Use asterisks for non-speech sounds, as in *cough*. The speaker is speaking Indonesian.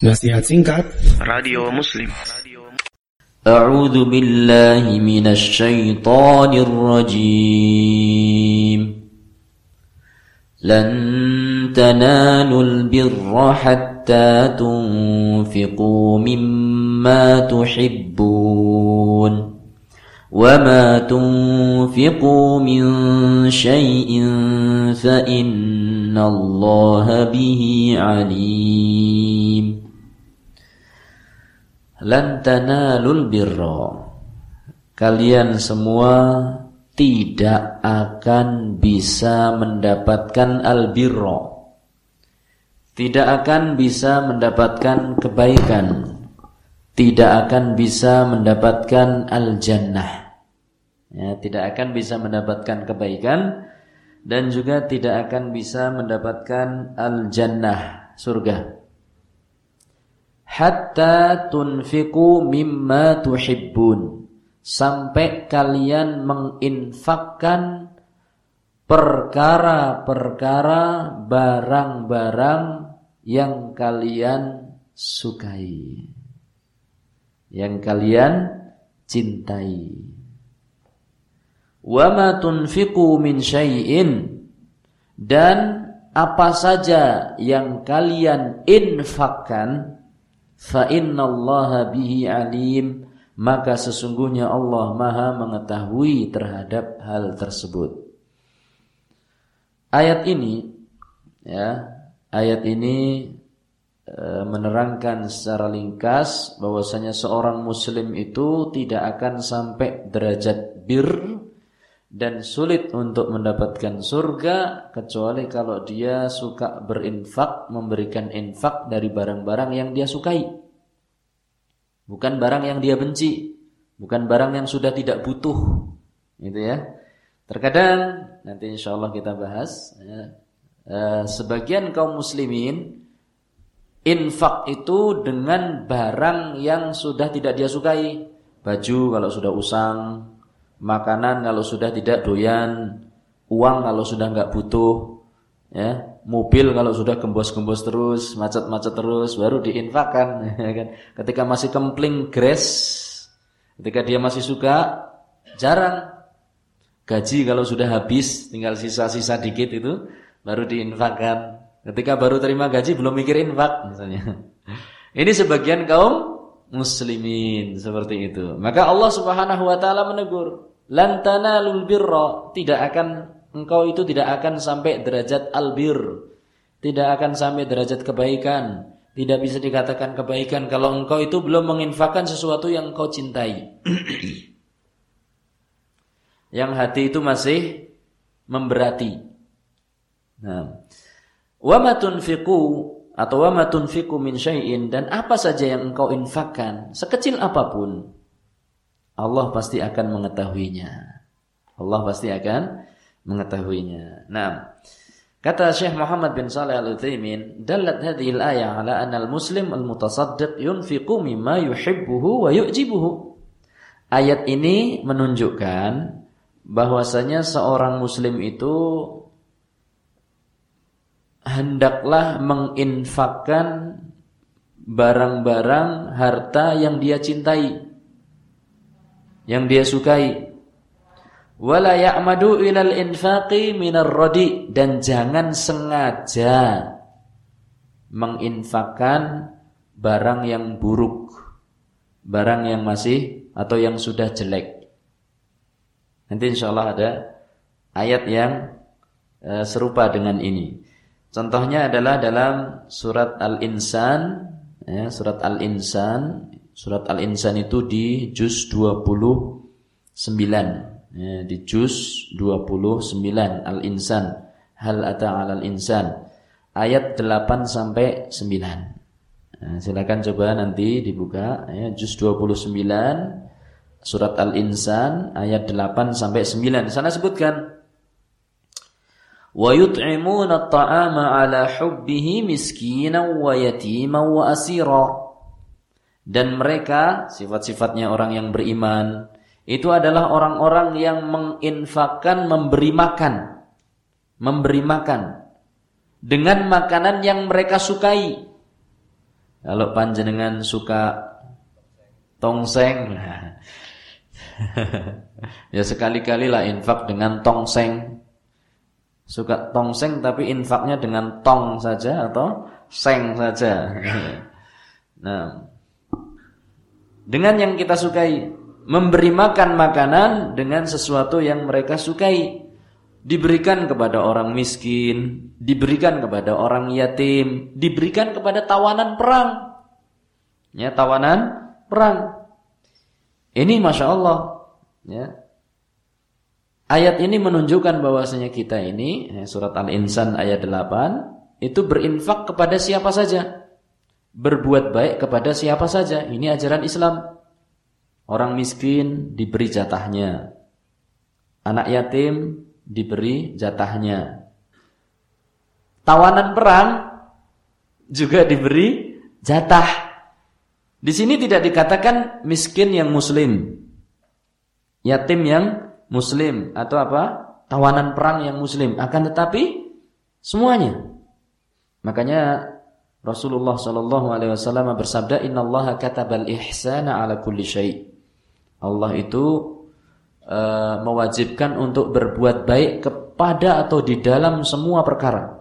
Nasihat singkat Radio Muslim A'udhu billahi minasyaitonir rajim Lan tanalul birra hatta tunfiqu mimma tuhibbun وما تنفقوا من شيء فإن الله به عليم lan tanalul kalian semua tidak akan bisa mendapatkan al birra tidak akan bisa mendapatkan kebaikan. Tidak akan bisa mendapatkan al jannah ya tidak akan bisa mendapatkan kebaikan dan juga tidak akan bisa mendapatkan al jannah surga hatta tunfiku mimma tuhibbun. Sampai kalian menginfakkan perkara-perkara barang-barang yang kalian sukai. Yang kalian cintai. Wa ma tunfiqu min syai'in. Dan apa saja yang kalian infakkan fa innallaha bihi alim maka sesungguhnya Allah Maha mengetahui terhadap hal tersebut. Ayat ini ya, ayat ini e, menerangkan secara ringkas bahwasanya seorang muslim itu tidak akan sampai derajat bir dan sulit untuk mendapatkan surga kecuali kalau dia suka berinfak, memberikan infak dari barang-barang yang dia sukai. Bukan barang yang dia benci, bukan barang yang sudah tidak butuh. Gitu ya. Terkadang nanti insya Allah kita bahas ya, eh, sebagian kaum muslimin infak itu dengan barang yang sudah tidak dia sukai. Baju kalau sudah usang, makanan kalau sudah tidak doyan, uang kalau sudah nggak butuh, ya, mobil kalau sudah gembos-gembos terus, macet-macet terus, baru diinfakkan. *laughs* Ya? Ketika masih kempling gres, ketika dia masih suka, jarang. Gaji kalau sudah habis, tinggal sisa-sisa dikit itu, baru diinfakkan. Ketika baru terima gaji belum mikir infak misalnya. *laughs* Ini sebagian kaum muslimin seperti itu. Maka Allah Subhanahu wa taala menegur, lantana tanalul birra, tidak akan engkau itu tidak akan sampai derajat albir. Tidak akan sampai derajat kebaikan. Tidak bisa dikatakan kebaikan kalau engkau itu belum menginfakkan sesuatu yang engkau cintai. yang hati itu masih memberati. Nah, wa ma tunfiqu atau wa ma tunfiqu min syai'in dan apa saja yang engkau infakkan, sekecil apa pun, Allah pasti akan mengetahuinya. Allah pasti akan mengetahuinya. Nah, kata Syekh Muhammad bin Saleh Al-Utsaimin, "Dallat hadhihi al-ayah ala anna al-muslim al-mutasaddiq yunfiqu mimma yuhibbuhu wa yu'jibuhu." Ayat ini menunjukkan bahwasanya seorang muslim itu hendaklah menginfakkan barang-barang harta yang dia cintai yang dia sukai. Wala ya'madu ilal infaqi minar radi dan jangan sengaja menginfakkan barang yang buruk barang yang masih atau yang sudah jelek. Nanti insyaallah ada ayat yang uh, serupa dengan ini. Contohnya adalah dalam surat al-insan ya, surat al-insan Surat Al-Insan itu di juz 29. Ya, di juz 29 Al-Insan. Hal ata 'alal insan. Ayat 8 sampai 9. Nah, silakan coba nanti dibuka ya, juz 29 surat Al-Insan ayat 8 sampai 9. Di sana sebutkan 'ala hubbihi miskinan wa yatiman wa asira dan mereka sifat-sifatnya orang yang beriman itu adalah orang-orang yang menginfakkan memberi makan memberi makan dengan makanan yang mereka sukai Kalau panjenengan suka tongseng, *laughs* ya sekali-kali lah infak dengan tongseng. Suka tongseng tapi infaknya dengan tong saja atau seng saja. *laughs* Nah, dengan yang kita sukai, memberi makan makanan dengan sesuatu yang mereka sukai, diberikan kepada orang miskin, diberikan kepada orang yatim, diberikan kepada tawanan perang. Ya, tawanan perang. Ini masya Allah. Ya. Ayat ini menunjukkan bahwasanya kita ini ya, surat Al-Insan ayat 8 itu berinfak kepada siapa saja berbuat baik kepada siapa saja. Ini ajaran Islam. Orang miskin diberi jatahnya. Anak yatim diberi jatahnya. Tawanan perang juga diberi jatah. Di sini tidak dikatakan miskin yang muslim. Yatim yang muslim atau apa? Tawanan perang yang muslim. Akan tetapi semuanya. Makanya Rasulullah Shallallahu Alaihi Wasallam bersabda, Inna Allah katabal ihsana ala kulli syai. Allah itu uh, mewajibkan untuk berbuat baik kepada atau di dalam semua perkara.